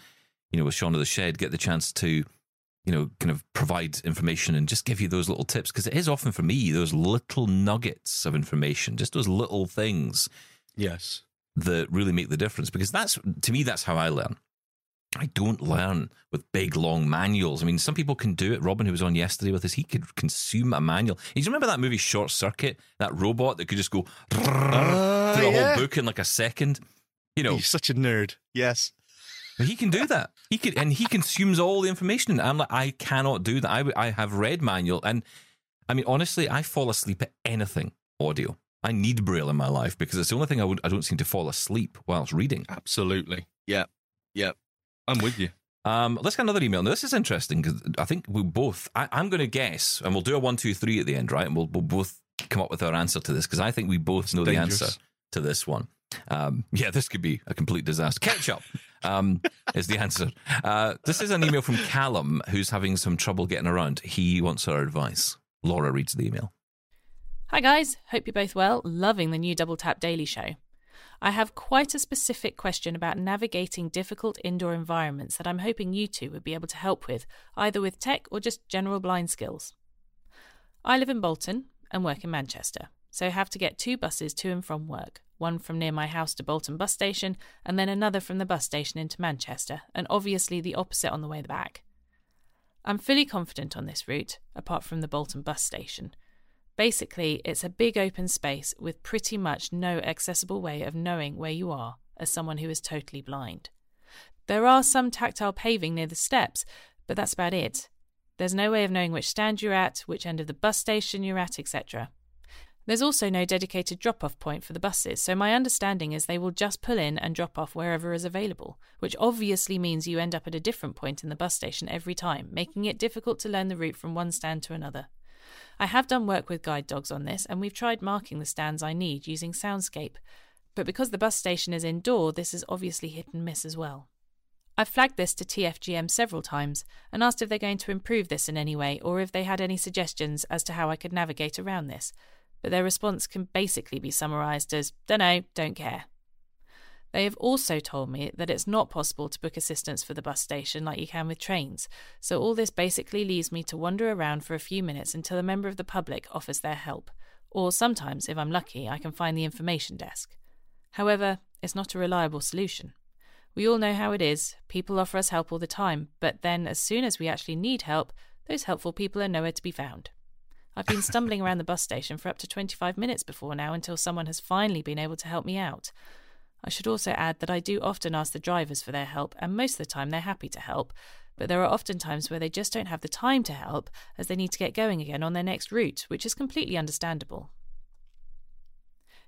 you know, with Shaun of the Shed, get the chance to, you know, kind of provide information and just give you those little tips because it is often for me those little nuggets of information, just those little things Yes. that really make the difference. Because that's to me, that's how I learn. I don't learn with big long manuals. I mean, some people can do it. Robin, who was on yesterday with us, he could consume a manual. You remember that movie Short Circuit? That robot that could just go ah, through a yeah. whole book in like a second. You know, You're such a nerd. Yes. but he can do that. He could, and he consumes all the information. And I'm like, I cannot do that. I, I have read manual, and I mean, honestly, I fall asleep at anything audio. I need braille in my life because it's the only thing I would. I don't seem to fall asleep whilst reading. Absolutely. Yeah. Yeah. I'm with you. Um, let's get another email. Now, this is interesting because I think we both. I, I'm going to guess, and we'll do a one, two, three at the end, right? And we'll, we'll both come up with our answer to this because I think we both know the answer to this one. Um, yeah, this could be a complete disaster. Ketchup um, is the answer. Uh, this is an email from Callum who's having some trouble getting around. He wants our advice. Laura reads the email. Hi guys, hope you're both well. Loving the new Double Tap Daily Show. I have quite a specific question about navigating difficult indoor environments that I'm hoping you two would be able to help with, either with tech or just general blind skills. I live in Bolton and work in Manchester, so have to get two buses to and from work one from near my house to Bolton bus station, and then another from the bus station into Manchester, and obviously the opposite on the way back. I'm fully confident on this route, apart from the Bolton bus station. Basically, it's a big open space with pretty much no accessible way of knowing where you are as someone who is totally blind. There are some tactile paving near the steps, but that's about it. There's no way of knowing which stand you're at, which end of the bus station you're at, etc. There's also no dedicated drop off point for the buses, so my understanding is they will just pull in and drop off wherever is available, which obviously means you end up at a different point in the bus station every time, making it difficult to learn the route from one stand to another. I have done work with guide dogs on this, and we've tried marking the stands I need using Soundscape, but because the bus station is indoor, this is obviously hit and miss as well. I've flagged this to TFGM several times and asked if they're going to improve this in any way or if they had any suggestions as to how I could navigate around this but their response can basically be summarised as dunno, don't care. They have also told me that it's not possible to book assistance for the bus station like you can with trains, so all this basically leaves me to wander around for a few minutes until a member of the public offers their help, or sometimes, if I'm lucky, I can find the information desk. However, it's not a reliable solution. We all know how it is people offer us help all the time, but then as soon as we actually need help, those helpful people are nowhere to be found. I've been stumbling around the bus station for up to 25 minutes before now until someone has finally been able to help me out. I should also add that I do often ask the drivers for their help, and most of the time they're happy to help, but there are often times where they just don't have the time to help as they need to get going again on their next route, which is completely understandable.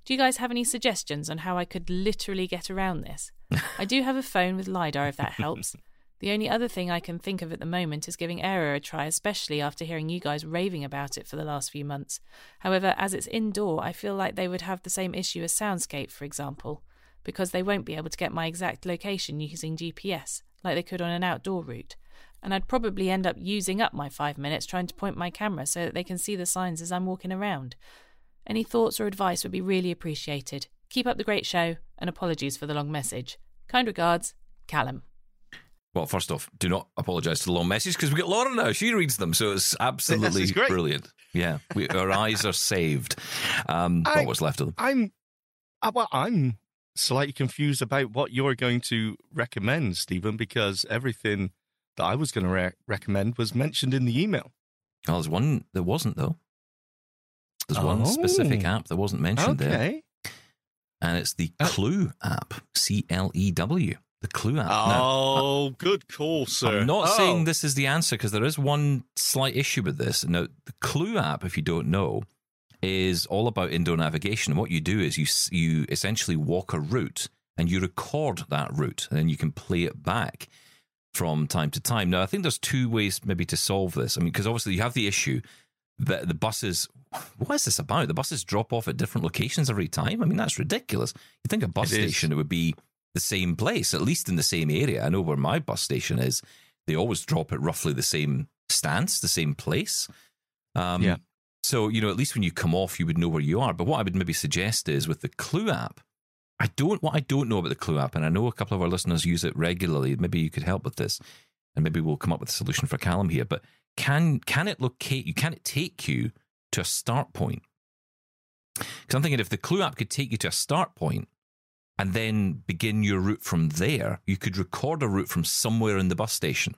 Do you guys have any suggestions on how I could literally get around this? I do have a phone with LiDAR if that helps, the only other thing I can think of at the moment is giving Aira a try, especially after hearing you guys raving about it for the last few months. However, as it's indoor, I feel like they would have the same issue as Soundscape, for example, because they won't be able to get my exact location using GPS, like they could on an outdoor route. And I'd probably end up using up my five minutes trying to point my camera so that they can see the signs as I'm walking around. Any thoughts or advice would be really appreciated. Keep up the great show, and apologies for the long message. Kind regards, Callum. Well, first off, do not apologise to the long message because we get Laura now. She reads them, so it's absolutely brilliant. Yeah, we, our eyes are saved. Um, I, what's left of them? I'm, uh, well, I'm slightly confused about what you're going to recommend, Steven, because everything that I was going to re- recommend was mentioned in the email. Oh, there's one that wasn't though. There's oh. one specific app that wasn't mentioned okay. there, and it's the uh, Clew app. C L E W. The Clew app. Oh, now, good call, sir. I'm not oh. saying this is the answer because there is one slight issue with this. Now, the Clew app, if you don't know, is all about indoor navigation. What you do is you you essentially walk a route and you record that route, and then you can play it back from time to time. Now, I think there's two ways maybe to solve this. I mean, because obviously you have the issue that the buses. What is this about? The buses drop off at different locations every time. I mean, that's ridiculous. You think a bus it station is. it would be the same place, at least in the same area. I know where my bus station is. They always drop at roughly the same stance, the same place. Um, yeah. So, you know, at least when you come off, you would know where you are. But what I would maybe suggest is with the Clew app, I don't, what I don't know about the Clew app, and I know a couple of our listeners use it regularly. Maybe you could help with this, and maybe we'll come up with a solution for Callum here. But can can it locate you? Can it take you to a start point? Because I'm thinking if the Clew app could take you to a start point, and then begin your route from there, you could record a route from somewhere in the bus station.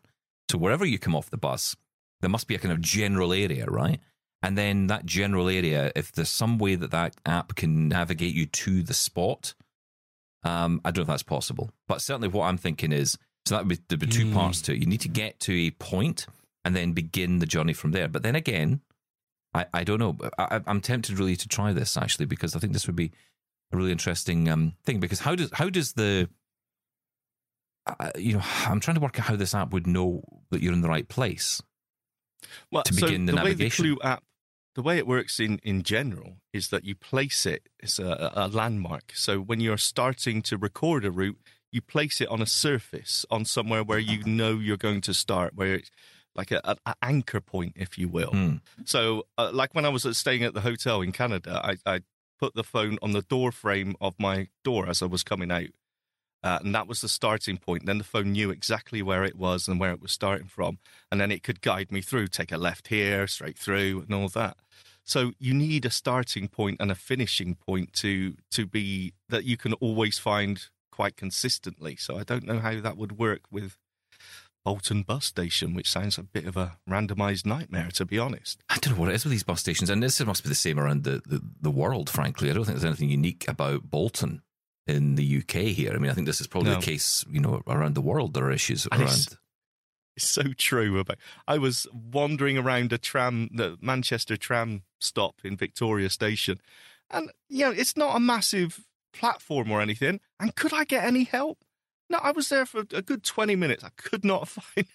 So wherever you come off the bus, there must be a kind of general area, right? And then that general area, if there's some way that that app can navigate you to the spot, um, I don't know if that's possible. But certainly what I'm thinking is, so that would be, be two mm. parts to it. You need to get to a point and then begin the journey from there. But then again, I, I don't know. I, I'm tempted really to try this actually because I think this would be a really interesting um, thing because how does how does the uh, you know I'm trying to work out how this app would know that you're in the right place well, to begin so the, the navigation. Way the Clew app, the way it works in in general is that you place it as a, a landmark. So when you're starting to record a route, you place it on a surface on somewhere where you know you're going to start, where it's like a, an anchor point, if you will. Mm. So, uh, like when I was staying at the hotel in Canada, I, I put the phone on the door frame of my door as I was coming out. Uh, and that was the starting point. Then the phone knew exactly where it was and where it was starting from. And then it could guide me through, take a left here, straight through, and all that. So you need a starting point and a finishing point to to be that you can always find quite consistently. So I don't know how that would work with Bolton bus station, which sounds a bit of a randomized nightmare, to be honest. I don't know what it is with these bus stations, and this must be the same around the, the, the world, frankly. I don't think there's anything unique about Bolton in the UK here. I mean, I think this is probably no. the case, you know, around the world. There are issues and around. It's, It's so true. About I was wandering around a tram, the Manchester tram stop in Victoria Station, and you know it's not a massive platform or anything. And could I get any help? No, I was there for a good 20 minutes. I could not find.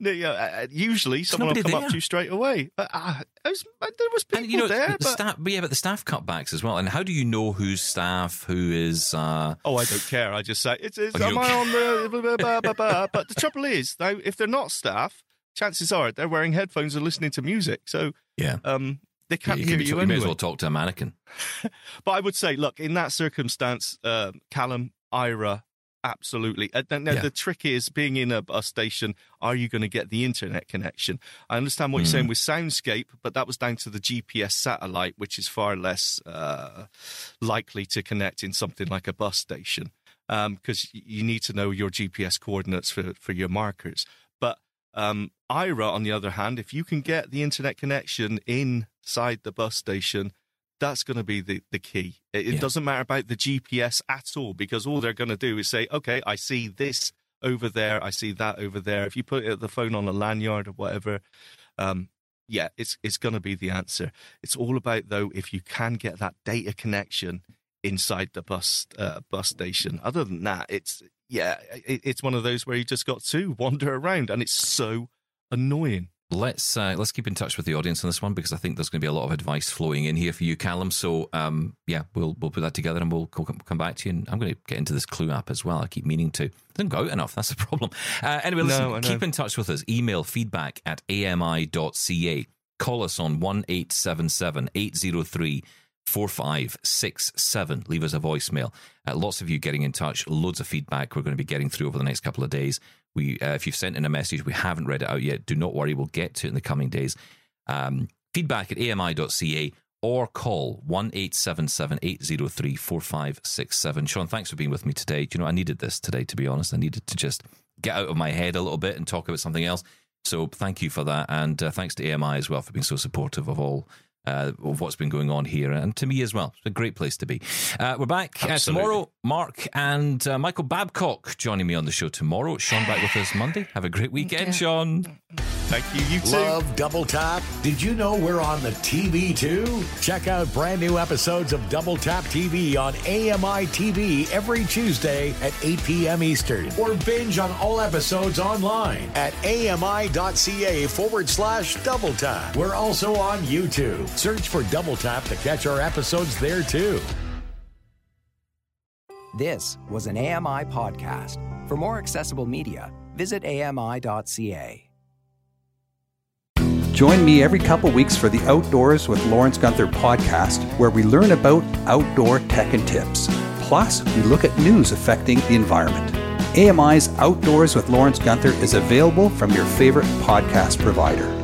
you know, usually, someone will come there. up to you straight away. But uh, was, there was people and, you know, there. The but... staff, yeah, but the staff cutbacks as well. And how do you know who's staff, who is? Uh... Oh, I don't care. I just say it's. it's Oh, am I on the? Blah, blah, blah. But the trouble is, though, if they're not staff, chances are they're wearing headphones and listening to music, so Yeah. um, they can't you, hear can be you you may as well talk to a mannequin. But I would say, look, in that circumstance, uh, Callum, Aira, absolutely. Uh, now, Yeah. The trick is being in a bus station, are you going to get the internet connection? I understand what you're saying with Soundscape, but that was down to the GPS satellite, which is far less uh, likely to connect in something like a bus station because you need to know your GPS coordinates for, for your markers. But um, Aira, on the other hand, if you can get the internet connection inside the bus station, that's going to be the, the key. It, it Yeah. doesn't matter about the GPS at all because all they're going to do is say, okay, I see this over there, I see that over there. If you put it, the phone on a lanyard or whatever, um, yeah, it's it's going to be the answer. It's all about though if you can get that data connection inside the bus uh, bus station. Other than that, it's yeah, it, it's one of those where you just got to wander around, and it's so annoying. Let's uh, let's keep in touch with the audience on this one because I think there's going to be a lot of advice flowing in here for you, Callum. So um, yeah, we'll we'll put that together and we'll come back to you. And I'm going to get into this Clew app as well. I keep meaning to. Doesn't go out enough. That's the problem. Uh, anyway, listen. No, keep in touch with us. Email feedback at ami.ca. Call us on one eight seven seven eight zero three. 4567. Leave us a voicemail. Uh, lots of you getting in touch, loads of feedback we're going to be getting through over the next couple of days. We, uh, if you've sent in a message, we haven't read it out yet. Do not worry, we'll get to it in the coming days. Um, feedback at ami.ca or call 1-877-803-4567. Shaun, thanks for being with me today. You know, I needed this today, to be honest. I needed to just get out of my head a little bit and talk about something else. So thank you for that. And uh, thanks to AMI as well for being so supportive of all. Uh, of what's been going on here, and to me as well. It's a great place to be. Uh, we're back uh, tomorrow. Mark and uh, Michael Babcock joining me on the show tomorrow. Shaun back with us Monday. Have a great weekend, Shaun. Thank you. You too. Love Double Tap? Did you know we're on the TV too? Check out brand new episodes of Double Tap TV on AMI TV every Tuesday at 8 p.m. Eastern. Or binge on all episodes online at AMI.ca forward slash Double Tap. We're also on YouTube. Search for Double Tap to catch our episodes there too. This was an AMI podcast. For more accessible media, visit ami.ca. Join me every couple weeks for the Outdoors with Lawrence Gunther podcast, where we learn about outdoor tech and tips. Plus, we look at news affecting the environment. AMI's Outdoors with Lawrence Gunther is available from your favorite podcast provider.